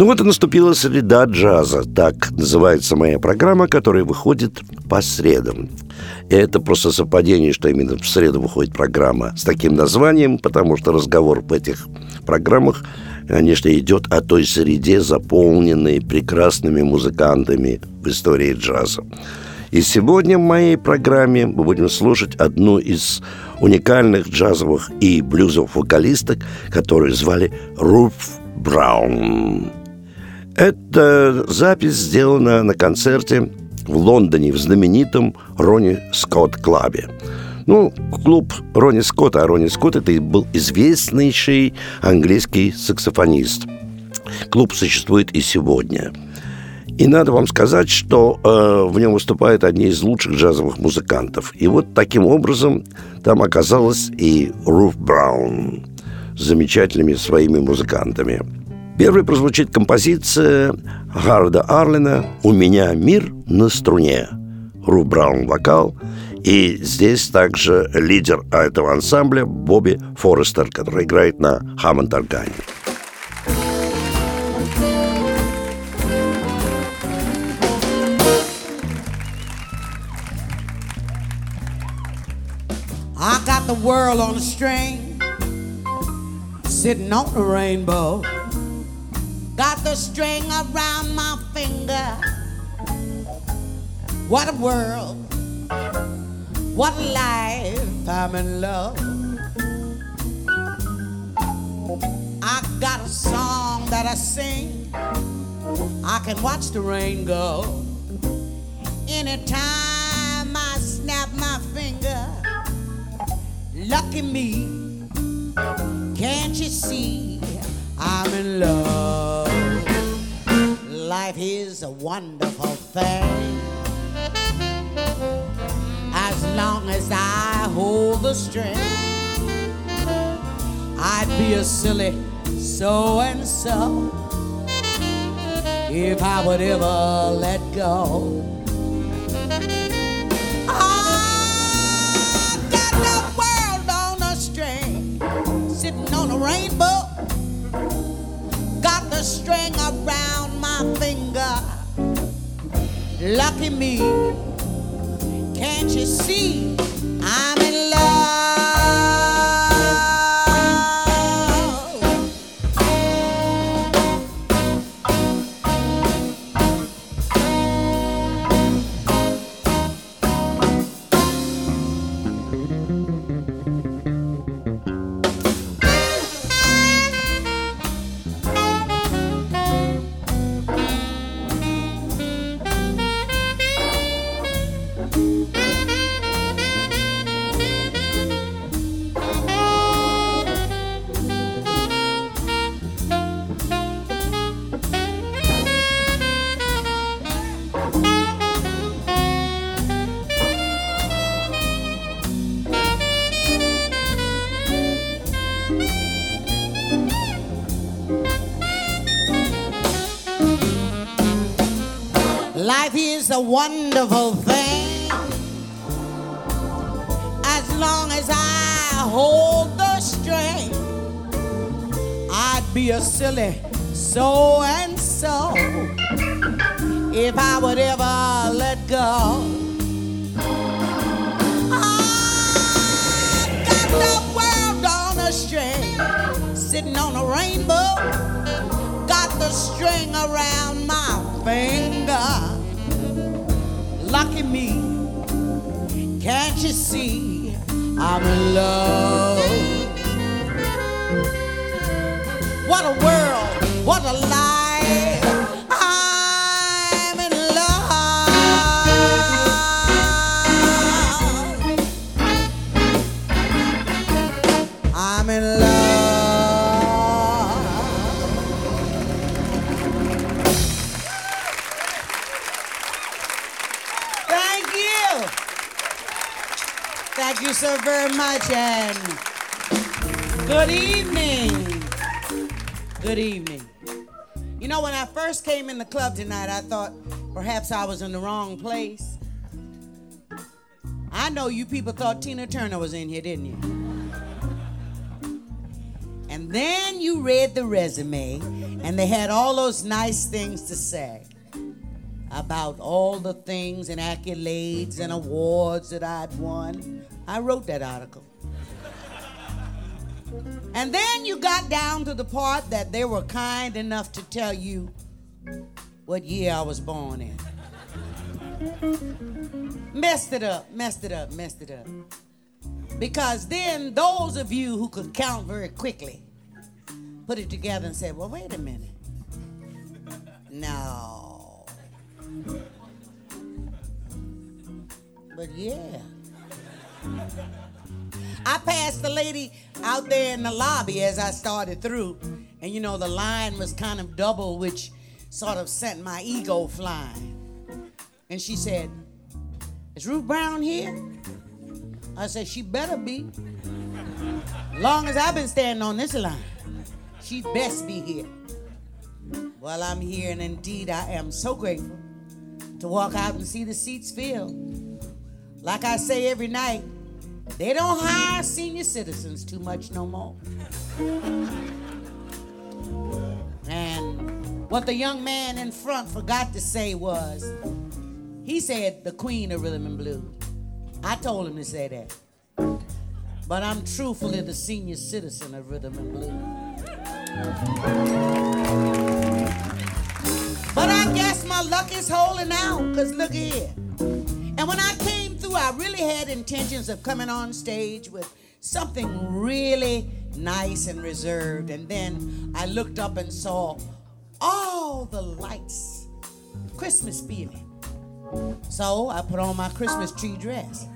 Ну вот и наступила среда джаза. Так называется моя программа, которая выходит по средам. И это просто совпадение, что именно в среду выходит программа с таким названием, потому что разговор в этих программах, конечно, идет о той среде, заполненной прекрасными музыкантами в истории джаза. И сегодня в моей программе мы будем слушать одну из уникальных джазовых и блюзовых вокалисток, которую звали Руф Браун. Эта запись сделана на концерте в Лондоне в знаменитом Ронни Скотт клабе. Ну, клуб Ронни Скотта, а Ронни Скотт это был известнейший английский саксофонист. Клуб существует и сегодня. И надо вам сказать, что э, в нем выступают одни из лучших джазовых музыкантов. И вот таким образом там оказалась и Руф Браун с замечательными своими музыкантами. Первой прозвучит композиция Гарда Арлина «У меня мир на струне». Ру Браун вокал, и здесь также лидер этого ансамбля Бобби Форестер, который играет на Хаммонд-органе. I got the world on a string, sitting on the rainbow. Got the string around my finger. What a world, what a life, I'm in love. I got a song that I sing, I can watch the rain go. Anytime I snap my finger, lucky me, can't you see I'm in love? Life is a wonderful thing. As long as I hold the string, I'd be a silly so and so if I would ever let go. I got the world on a string, sitting on a rainbow. Got the string around. Lucky me, can't you see wonderful thing. As long as I hold the string, I'd be a silly so and so if I would ever let go. I got the world on a string, sitting on a rainbow. Got the string around my finger. Lucky me, can't you see I'm in love? Good evening. Good evening. You know, when I first came in the club tonight, I thought perhaps I was in the wrong place. I know you people thought Tina Turner was in here, didn't you? And then you read the resume, and they had all those nice things to say about all the things and accolades and awards that I'd won. I wrote that article. And then you got down to the part that they were kind enough to tell you what year I was born in. Messed it up, messed it up, messed it up. Because then those of you who could count very quickly put it together and said, well, wait a minute. No. But yeah. I passed the lady out there in the lobby as I started through, and you know, the line was kind of double, which sort of sent my ego flying. And she said, Is Ruth Brown here? I said, She better be. Long as I've been standing on this line, she best be here. Well, I'm here, and indeed, I am so grateful to walk out and see the seats filled. Like I say every night, they don't hire senior citizens too much no more. And what the young man in front forgot to say was, he said the queen of rhythm and blues. I told him to say that. But I'm truthfully the senior citizen of rhythm and blues. But I guess my luck is holding out, because look here. And when I came through, I really had intentions of coming on stage with something really nice and reserved. And then I looked up and saw all the lights, Christmas feeling. So I put on my Christmas tree dress.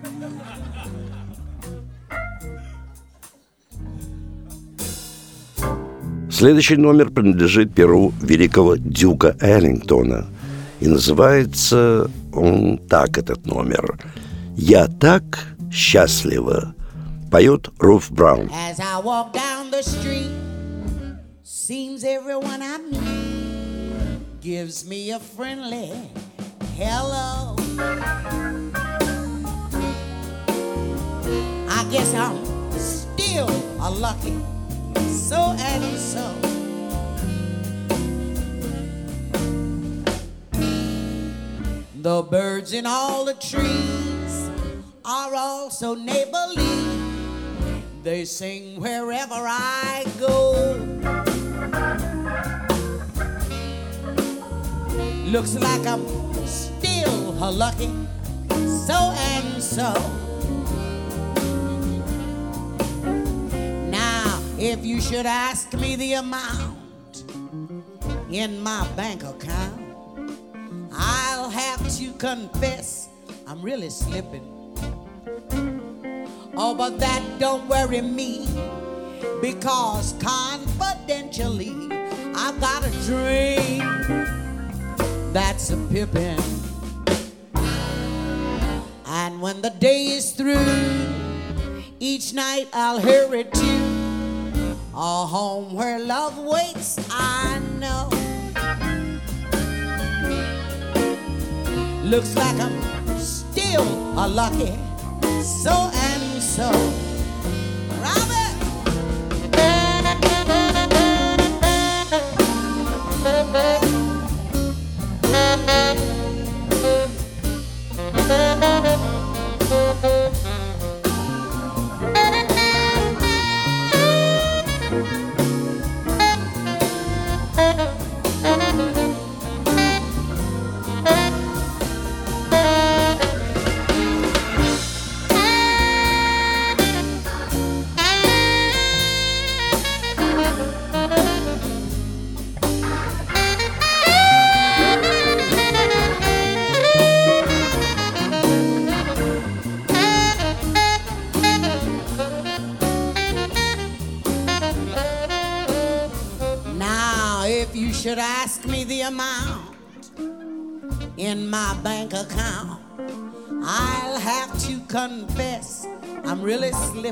Следующий номер принадлежит перу великого Дюка Эллингтона. И называется он так, этот номер. «Я так счастлива», поет Руф Браун. As I walk down the street, seems everyone I meet gives me a friendly hello. I guess I'm still a lucky so and so. The birds in all the trees are also neighborly. They sing wherever I go. Looks like I'm still a lucky so and so. Now, if you should ask me the amount in my bank account, I'll have to confess I'm really slipping. Oh, but that don't worry me because confidentially I've got a dream that's a pippin'. And when the day is through, each night I'll hear it too. a home where love waits. I know. Looks like I'm still a lucky so so.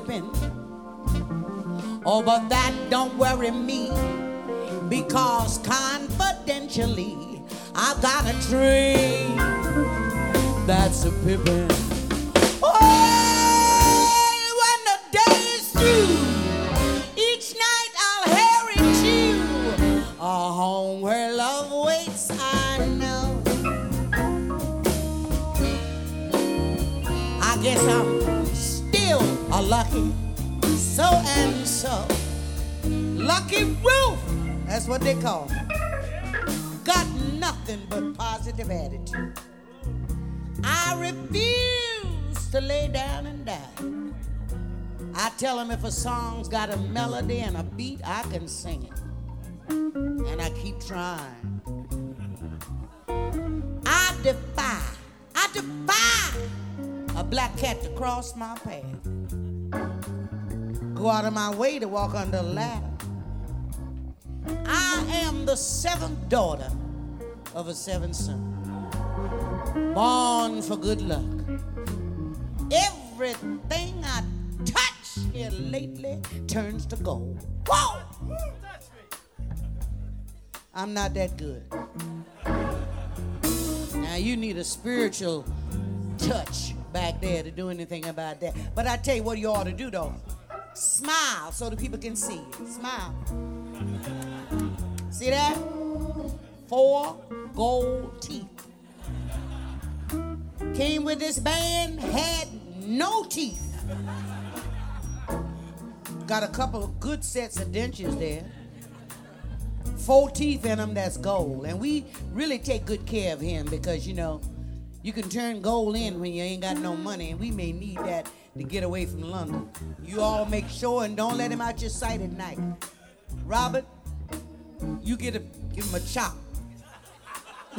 Slipping. Oh, but that don't worry me because confidentially I've got a tree that's a pippin'. That's what they call. Got nothing but positive attitude. I refuse to lay down and die. I tell them if a song's got a melody and a beat, I can sing it. And I keep trying. I defy, I defy a black cat to cross my path. Go out of my way to walk under a ladder. I am the seventh daughter of a seventh son, born for good luck. Everything I touch here lately turns to gold. Whoa! I'm not that good. Now you need a spiritual touch back there to do anything about that. But I tell you what you ought to do though. Smile so the people can see you. Smile. See that? Four gold teeth. Came with this band, had no teeth. Got a couple of good sets of dentures there. Four teeth in them that's gold. And we really take good care of him because, you know, you can turn gold in when you ain't got no money, and we may need that to get away from London. You all make sure and don't let him out your sight at night. Robert, you get a give him a chop.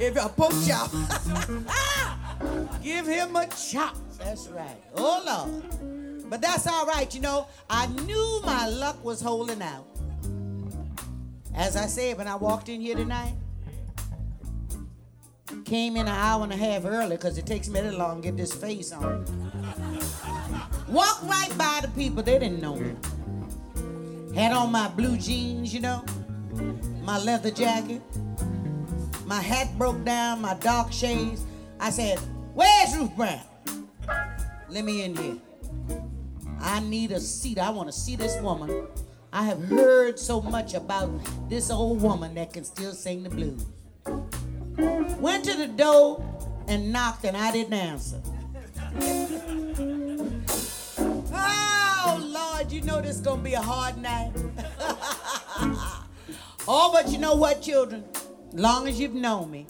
if a poke chop, give him a chop. That's right. Oh Lord. But that's all right, you know. I knew my luck was holding out. As I said when I walked in here tonight, Came in an hour and a half early because it takes me that long to get this face on. Walked right by the people, they didn't know me. Had on my blue jeans, you know, my leather jacket. My hat broke down, my dark shades. I said, Where's Ruth Brown? Let me in here. I need a seat. I want to see this woman. I have heard so much about this old woman that can still sing the blues. Went to the door and knocked, and I didn't answer. You know this is going to be a hard night. oh, but you know what, children? Long as you've known me,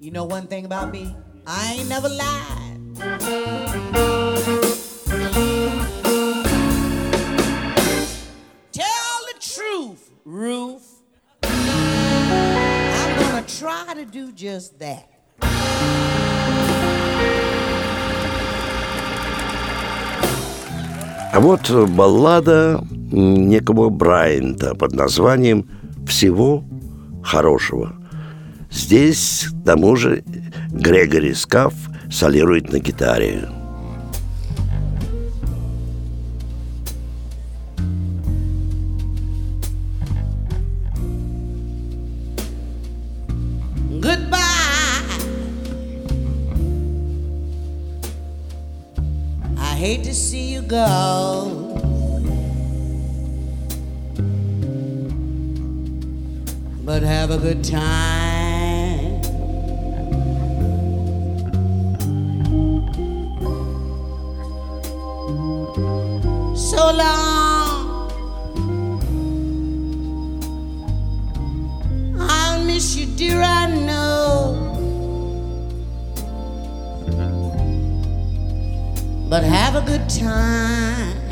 you know one thing about me I ain't never lied. Tell the truth, Ruth I'm gonna try to do just that. А вот баллада некого Брайанта под названием «Всего хорошего». Здесь, к тому же, Грегори Скаф солирует на гитаре. hate to see you go. But have a good time. But have a good time.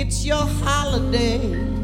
It's your holiday.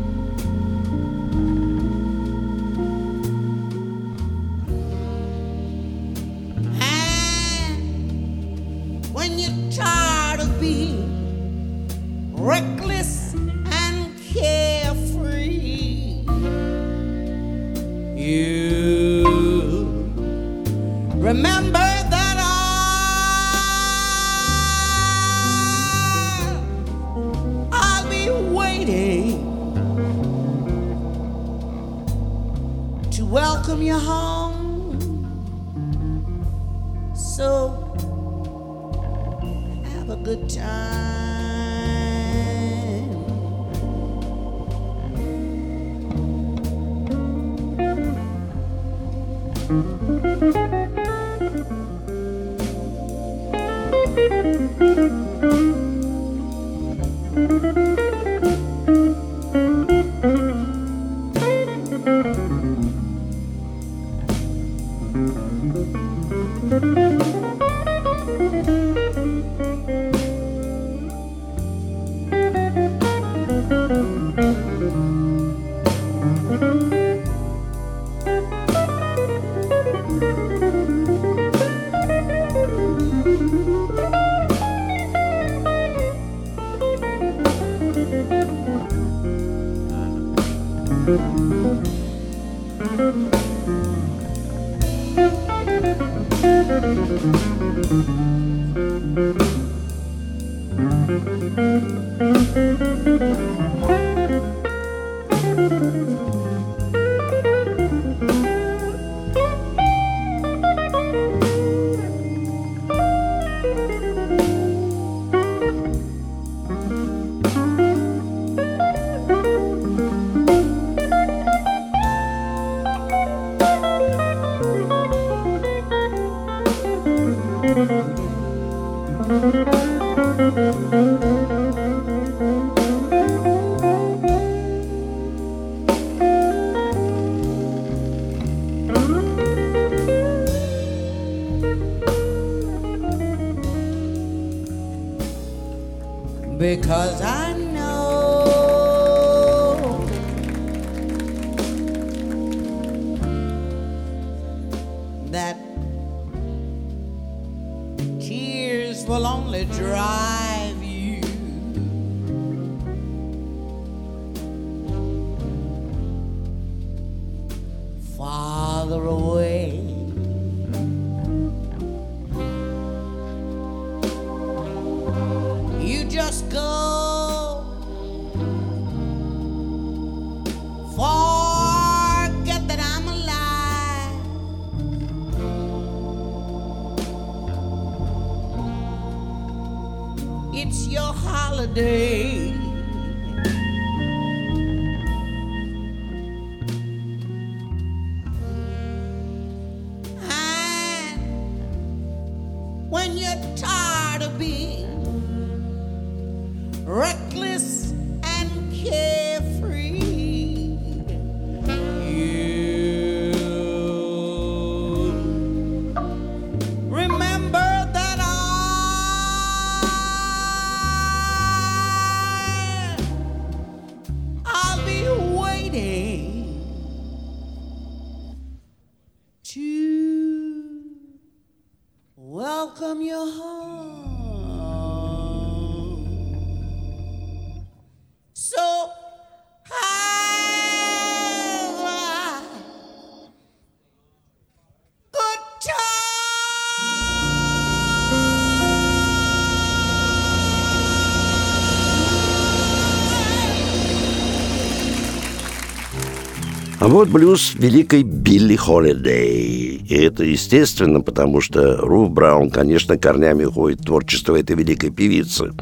А вот блюз великой Билли Холидей. И это естественно, потому что Руф Браун, конечно, корнями уходит в творчество этой великой певицы.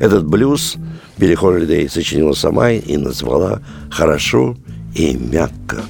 Этот блюз Билли Холидей сочинила сама и назвала «Хорошо и мягко».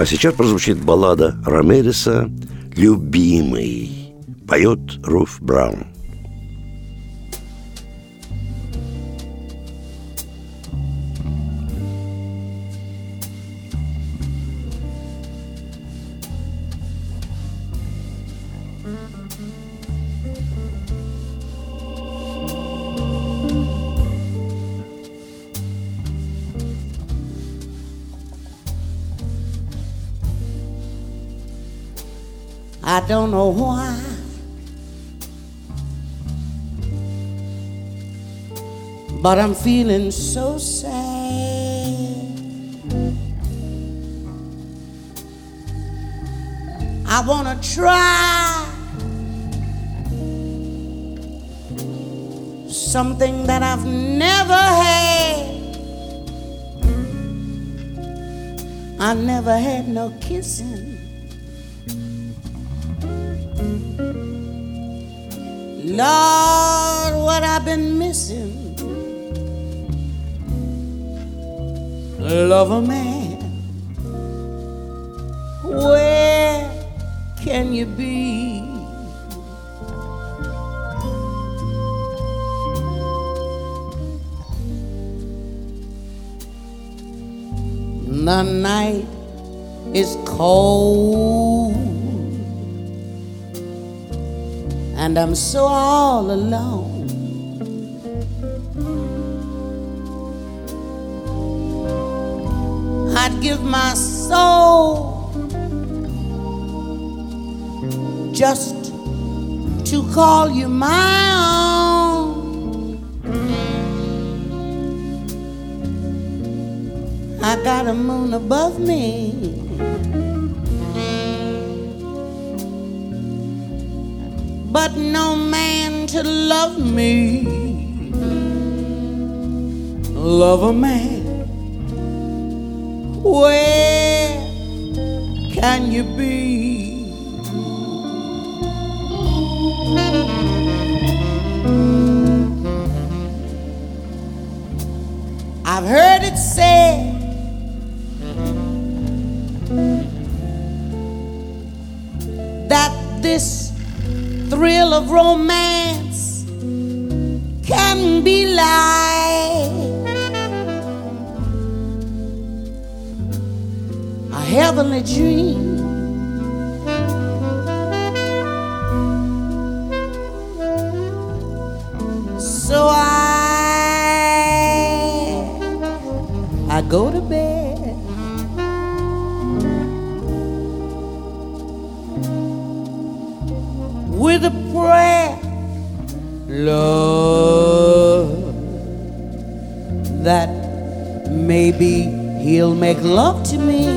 А сейчас прозвучит баллада Ромериса «Любимый». Поет Руф Браун. I don't know why. But I'm feeling so sad. I wanna try something that I've never had. I never had no kissing. Lord, what I've been missing. Love a man. Where can you be? The night is cold, and I'm so all alone. I'd give my soul just to call you my own. I got a moon above me. But no man to love me. Love a man. Where can you be? I've heard it said that this thrill of romance can be like a heavenly dream. So I I go to bed Lord, that maybe He'll make love to me.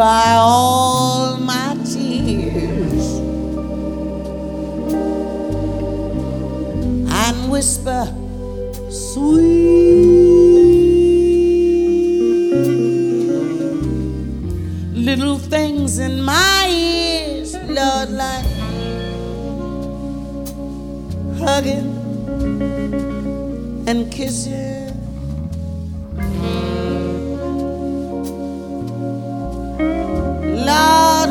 Dry all my tears and whisper, sweet little things in my ears, Lord, like hugging and kissing.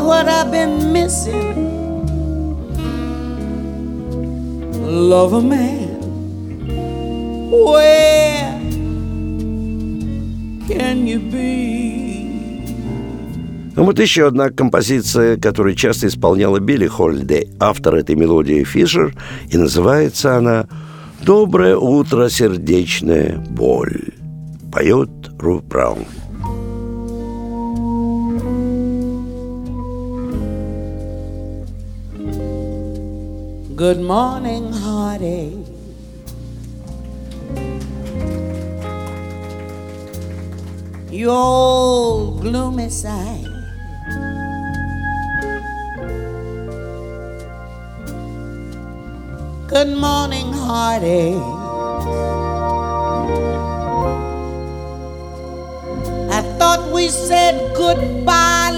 What I've been missing. Love a man. Where can you be? Ну вот еще одна композиция, которую часто исполняла Билли Холлидей, автор этой мелодии Фишер, и называется она «Доброе утро, сердечная боль». Поет Руф Браун. Good morning, heartache. You old gloomy sight. Good morning, heartache. I thought we said goodbye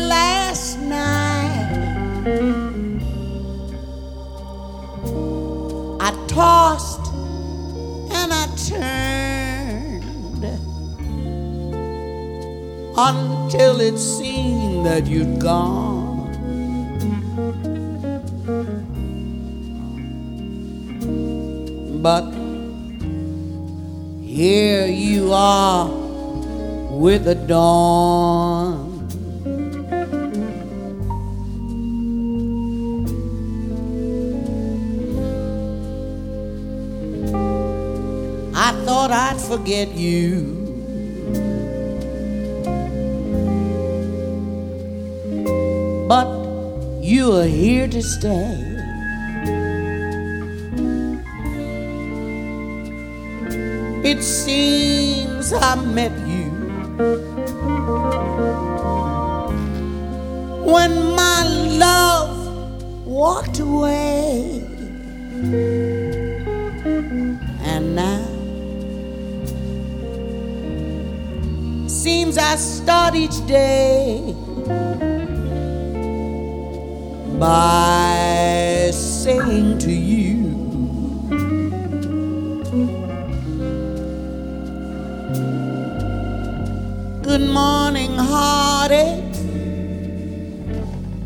tossed and I turned until it seemed that you'd gone. But here you are with the dawn. Forget you. But you are here to stay. It seems I met you when my love walked away. I start each day by saying to you. Good morning, heartache.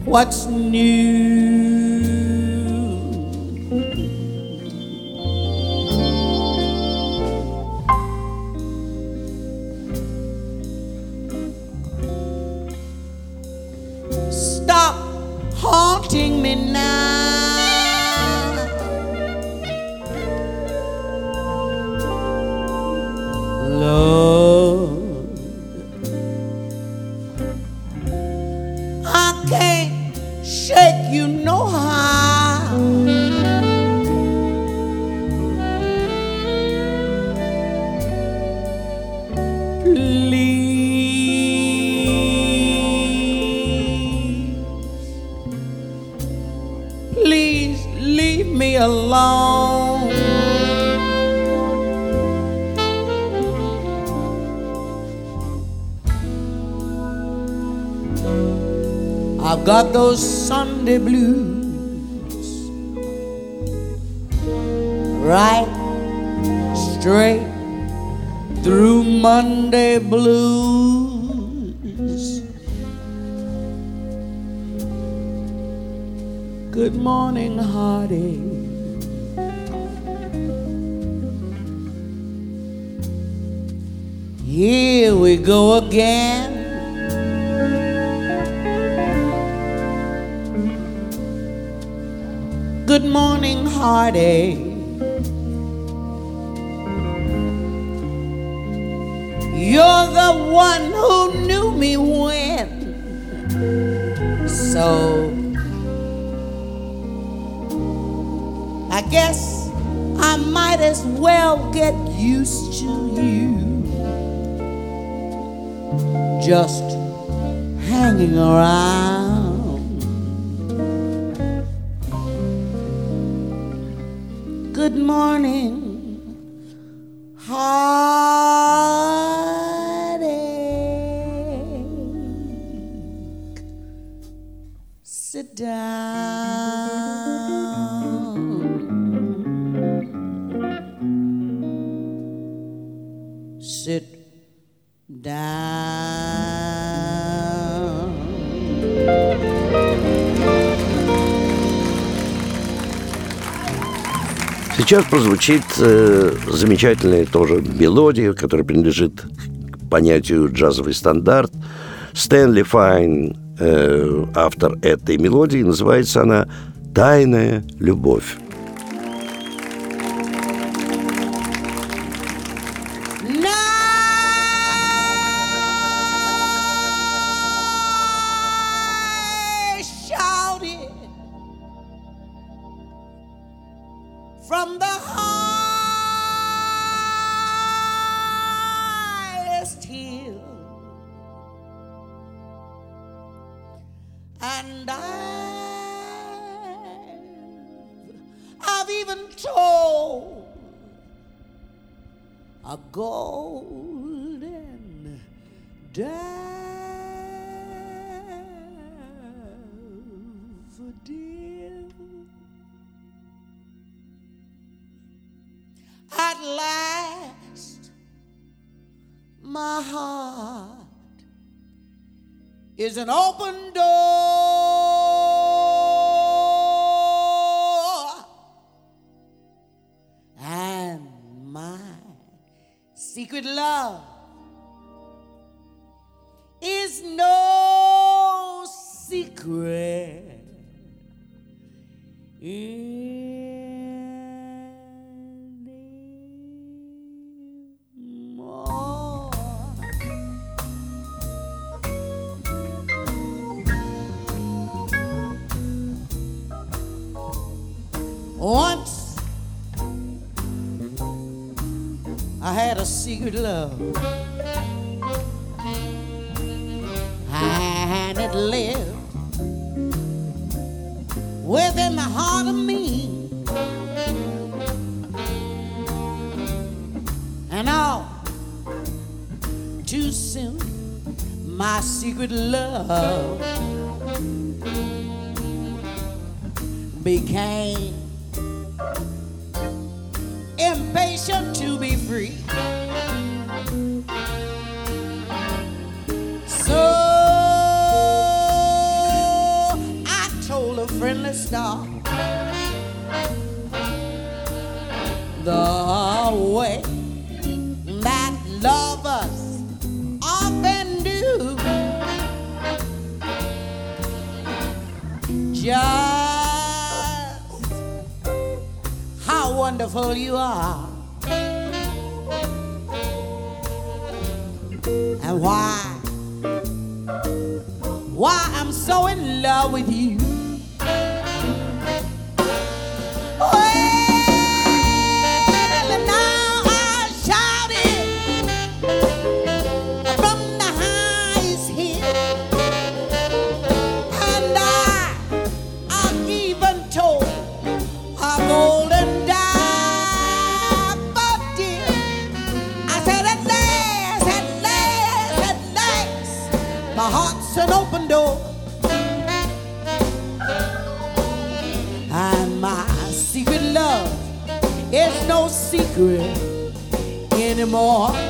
What's new? Got those Sunday blues right straight through Monday blues. Good morning, heartache. Here we go again. Good morning, heartache. You're the one who knew me when. So I guess I might as well get used to you. Just hanging around. Morning, Сейчас прозвучит э, замечательная тоже мелодия, которая принадлежит к понятию джазовый стандарт. Стэнли Файн, э, автор этой мелодии, называется она «Тайная любовь». the way that lovers often do. Just how wonderful you are, and why, why I'm so in love with you. secret anymore.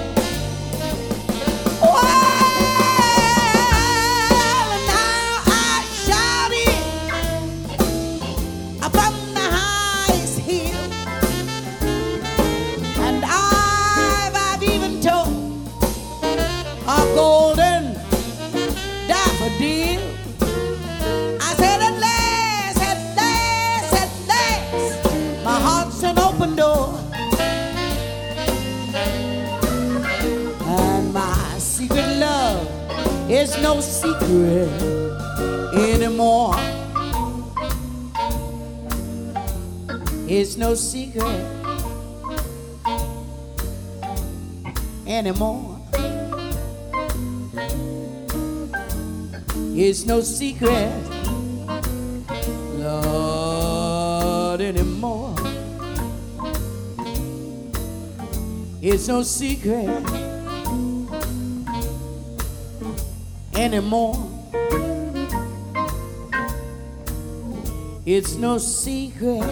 no secret anymore. It's no secret anymore. It's no secret, Lord, anymore. It's no secret. anymore. It's no secret.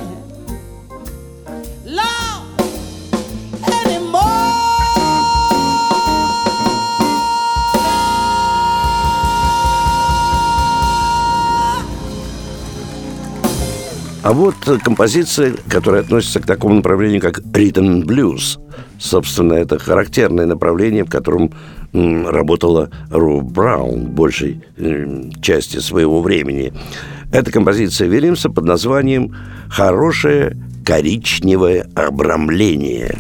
А вот композиция, которая относится к такому направлению, как ритм блюз. Собственно, это характерное направление, в котором работала Ру Браун большей эм, части своего времени. Это композиция Вильямса под названием «Хорошее коричневое обрамление».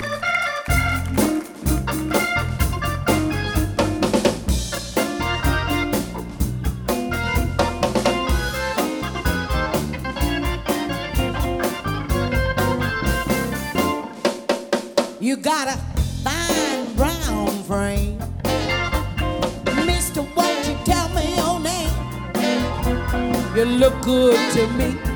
good to me.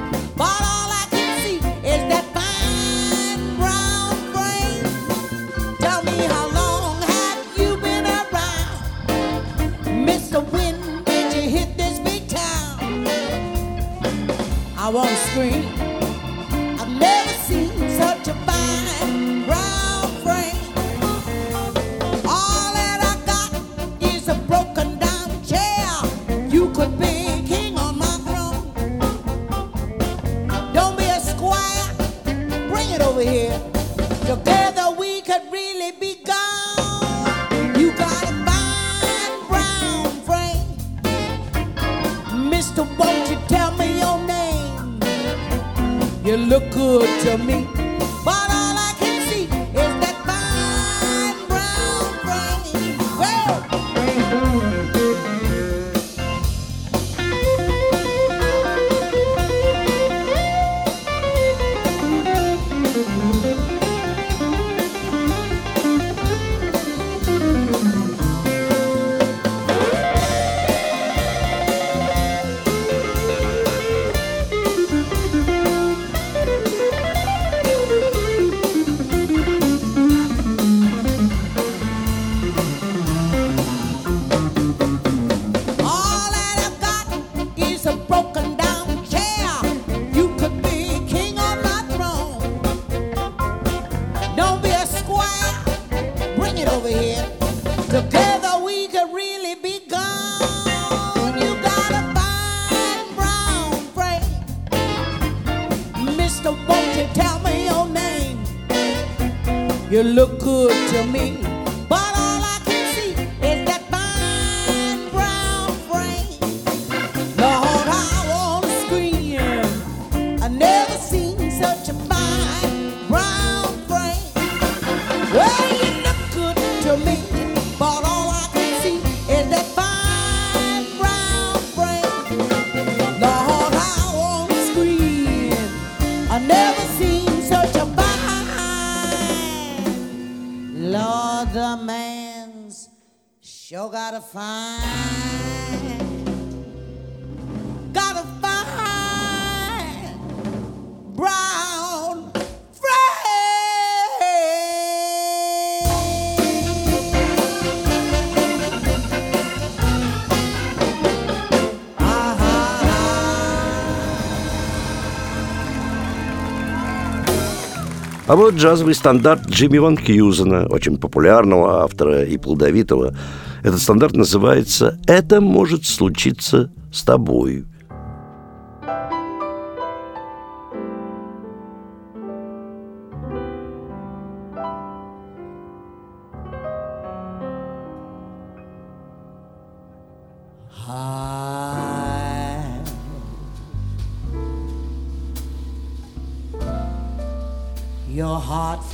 А вот джазовый стандарт Джимми Ван Хьюзена, очень популярного автора и плодовитого. Этот стандарт называется «Это может случиться с тобой».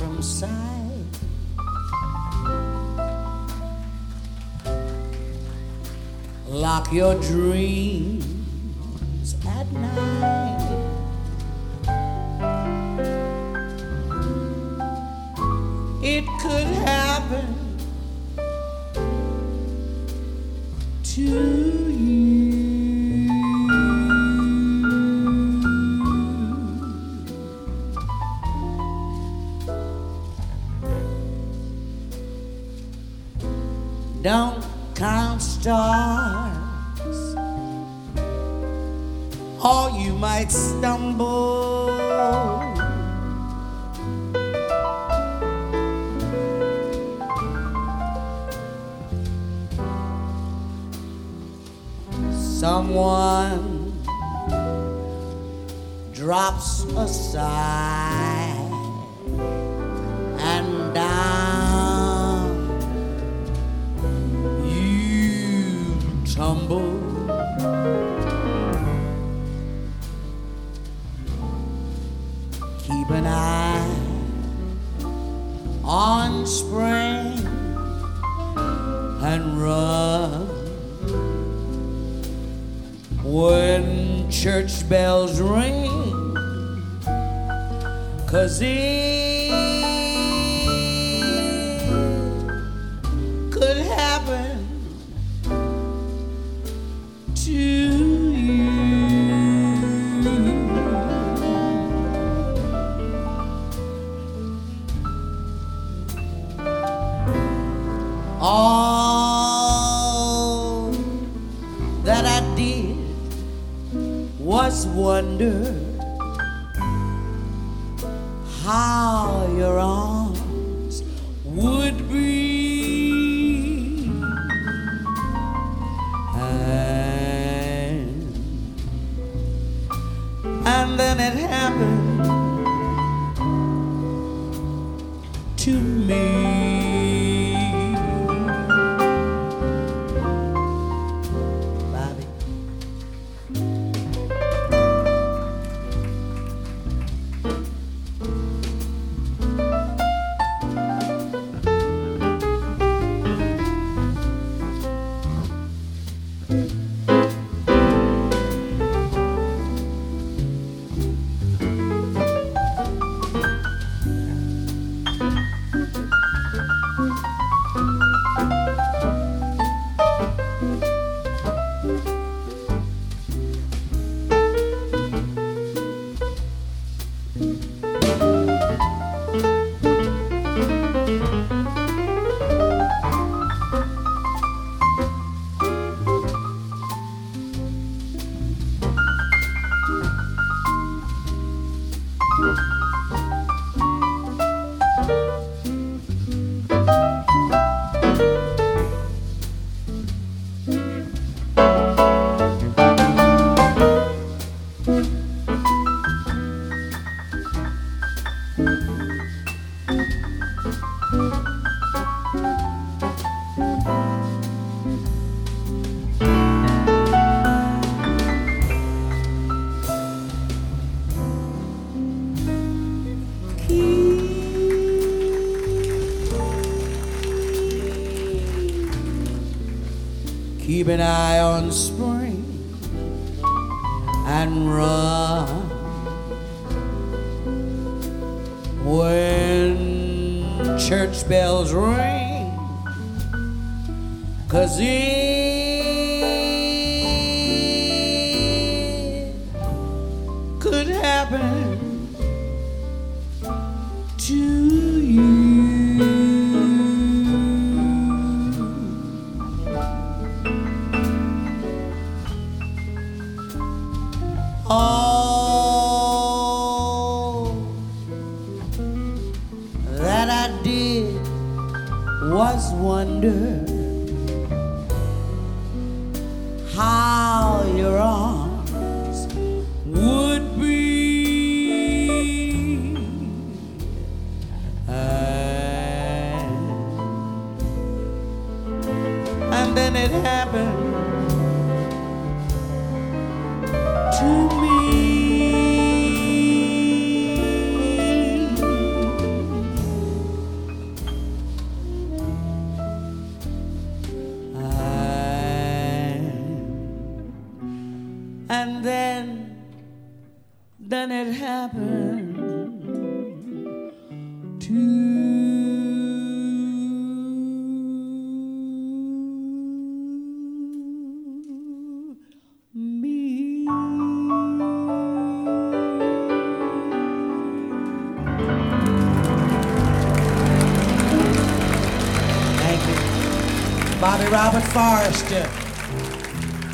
From sight. Lock your dreams at night. It could happen to keep an eye on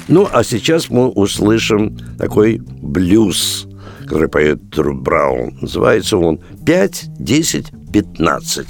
Ну, а сейчас мы услышим такой блюз, который поет Тру Браун. Называется он «5, 10, 15».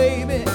baby.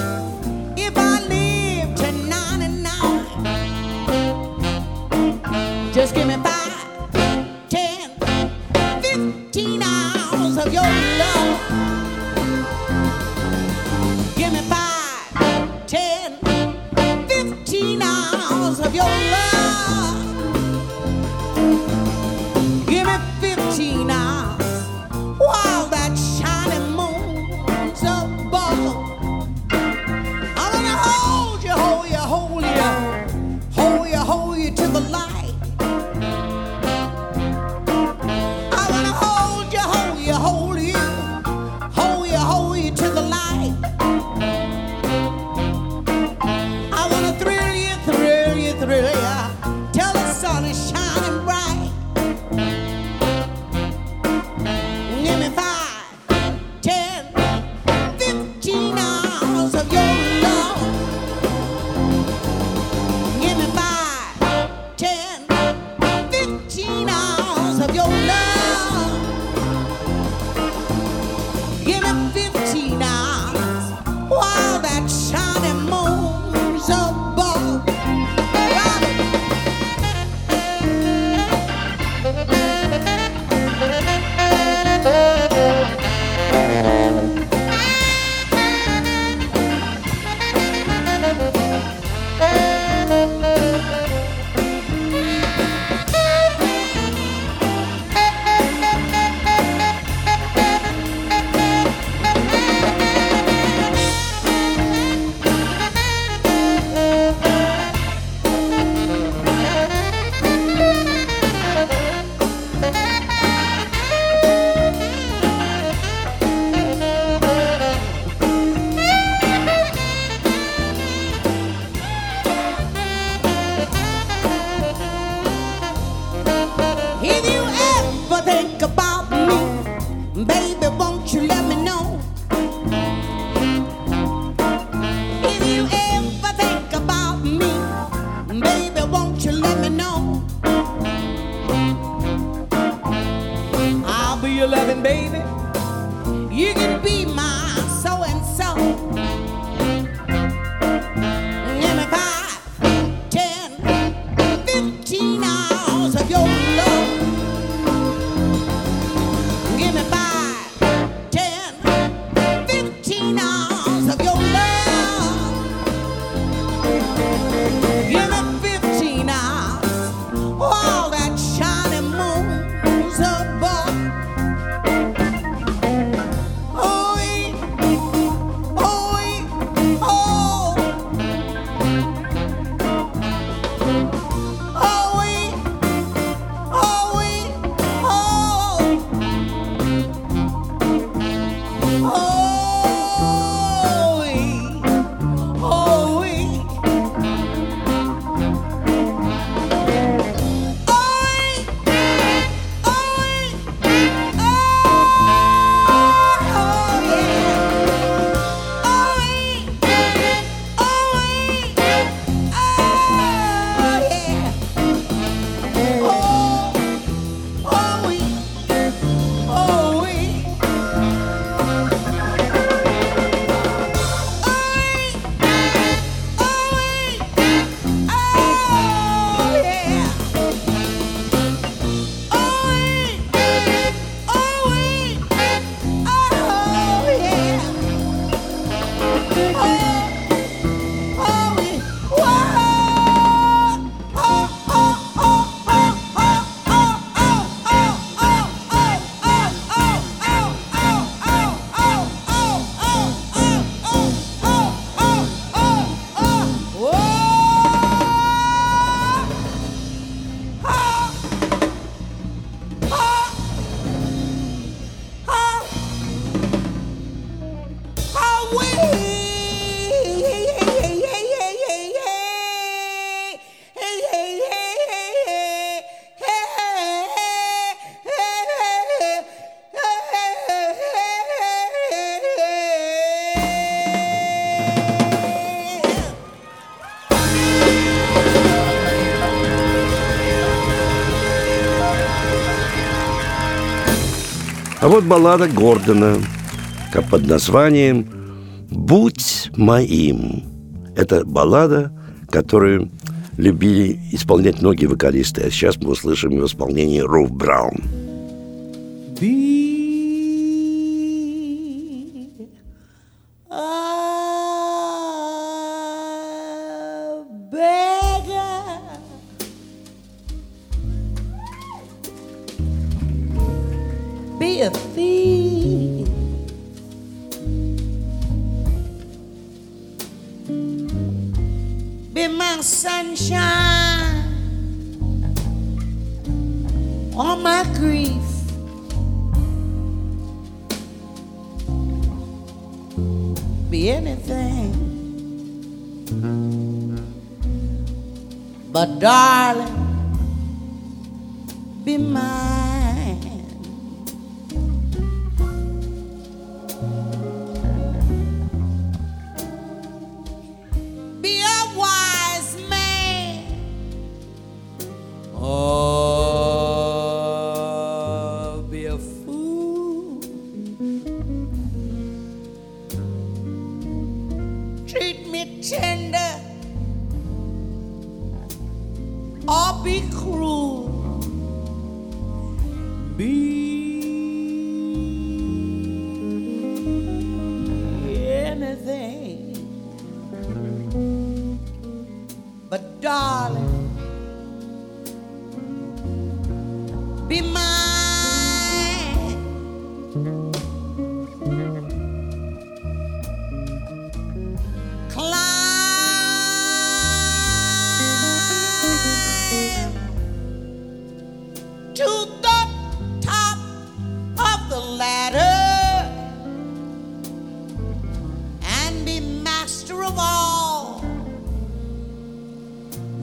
А вот баллада Гордона под названием «Будь моим». Это баллада, которую любили исполнять многие вокалисты. А сейчас мы услышим ее в исполнении Руф Браун. Be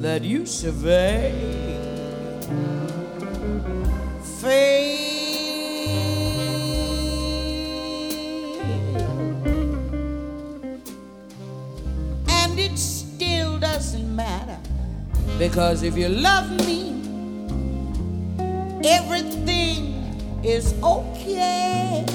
that you survey. Fail. And it still doesn't matter because if you love me, everything is okay.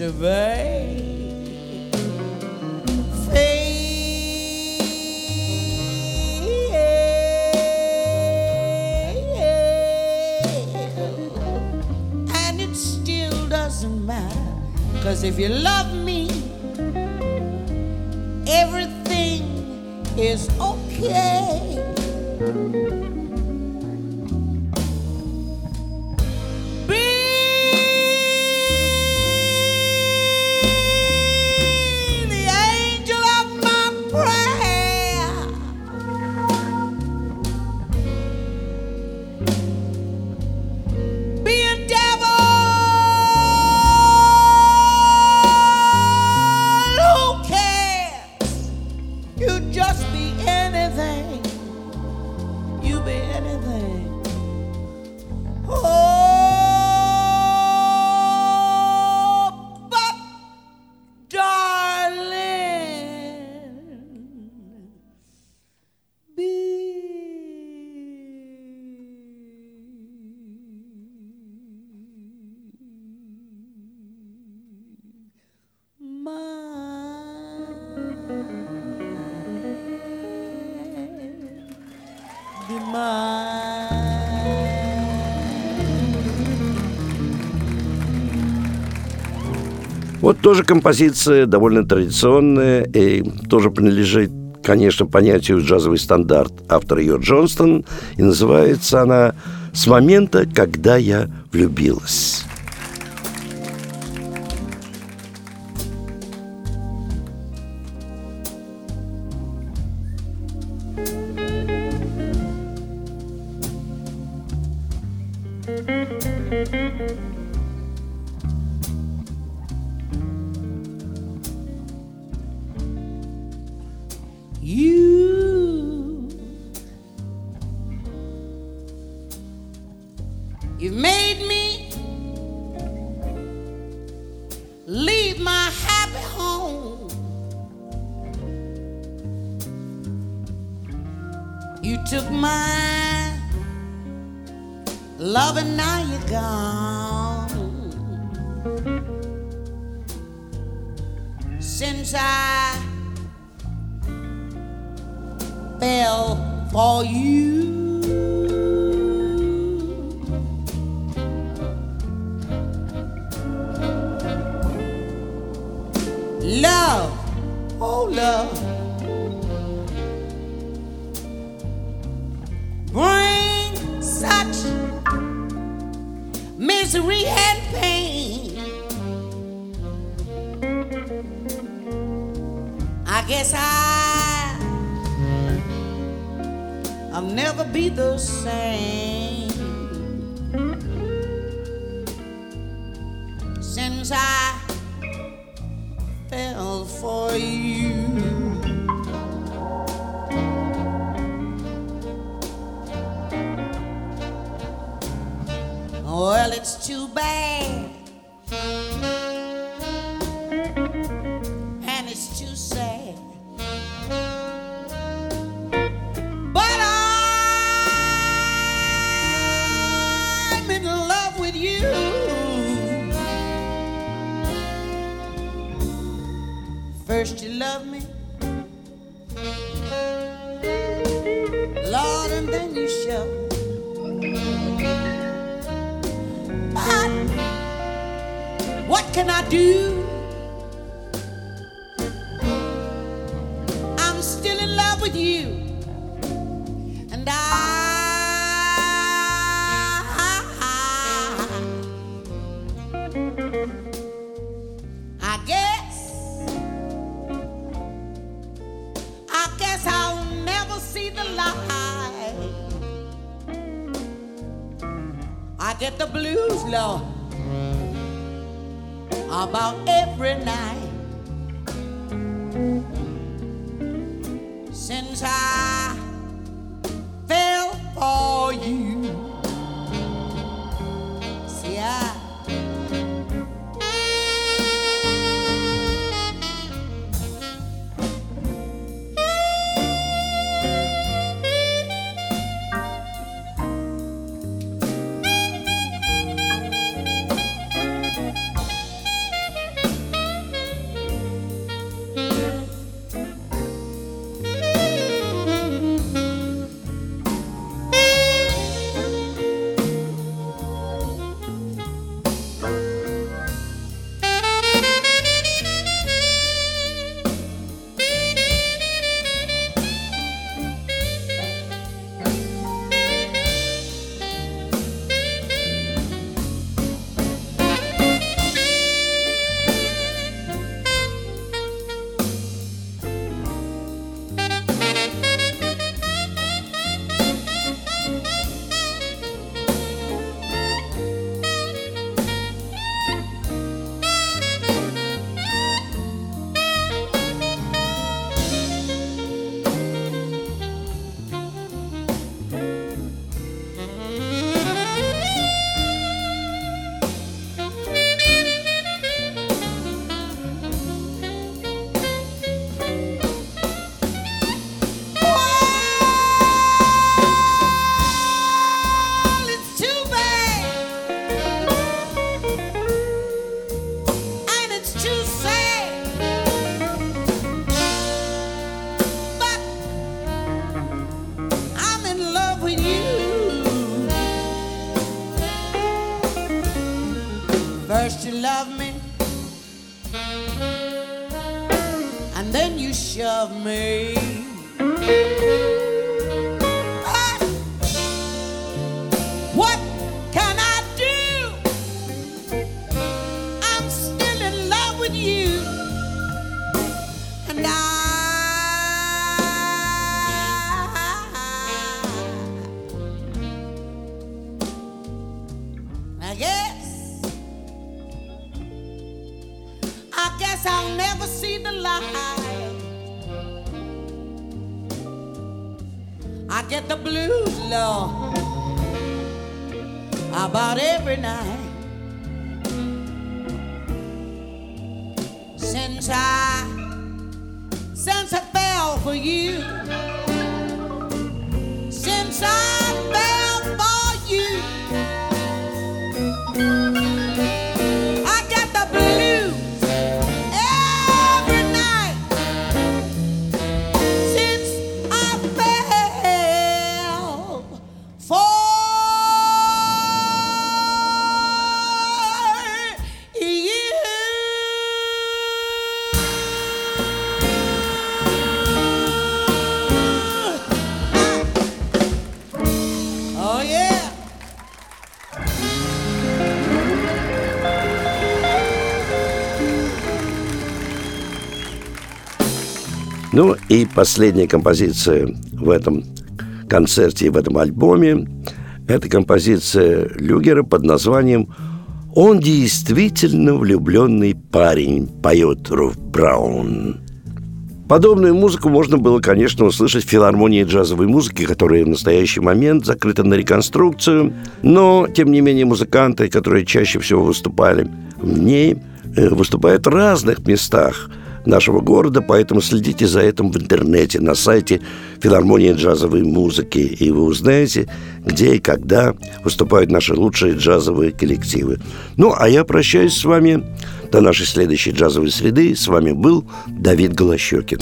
De verdade. Вот тоже композиция довольно традиционная и тоже принадлежит конечно, понятию «джазовый стандарт» автор ее Джонстон, и называется она «С момента, когда я влюбилась». First you love me, Lord, and then you shoved me. But what can I do? Ну и последняя композиция в этом концерте и в этом альбоме – это композиция Люгера под названием «Он действительно влюбленный парень», поет Руф Браун. Подобную музыку можно было, конечно, услышать в филармонии джазовой музыки, которая в настоящий момент закрыта на реконструкцию, но, тем не менее, музыканты, которые чаще всего выступали в ней, э, выступают в разных местах – нашего города, поэтому следите за этим в интернете, на сайте филармонии джазовой музыки, и вы узнаете, где и когда выступают наши лучшие джазовые коллективы. Ну, а я прощаюсь с вами до нашей следующей джазовой среды. С вами был Давид Голощекин.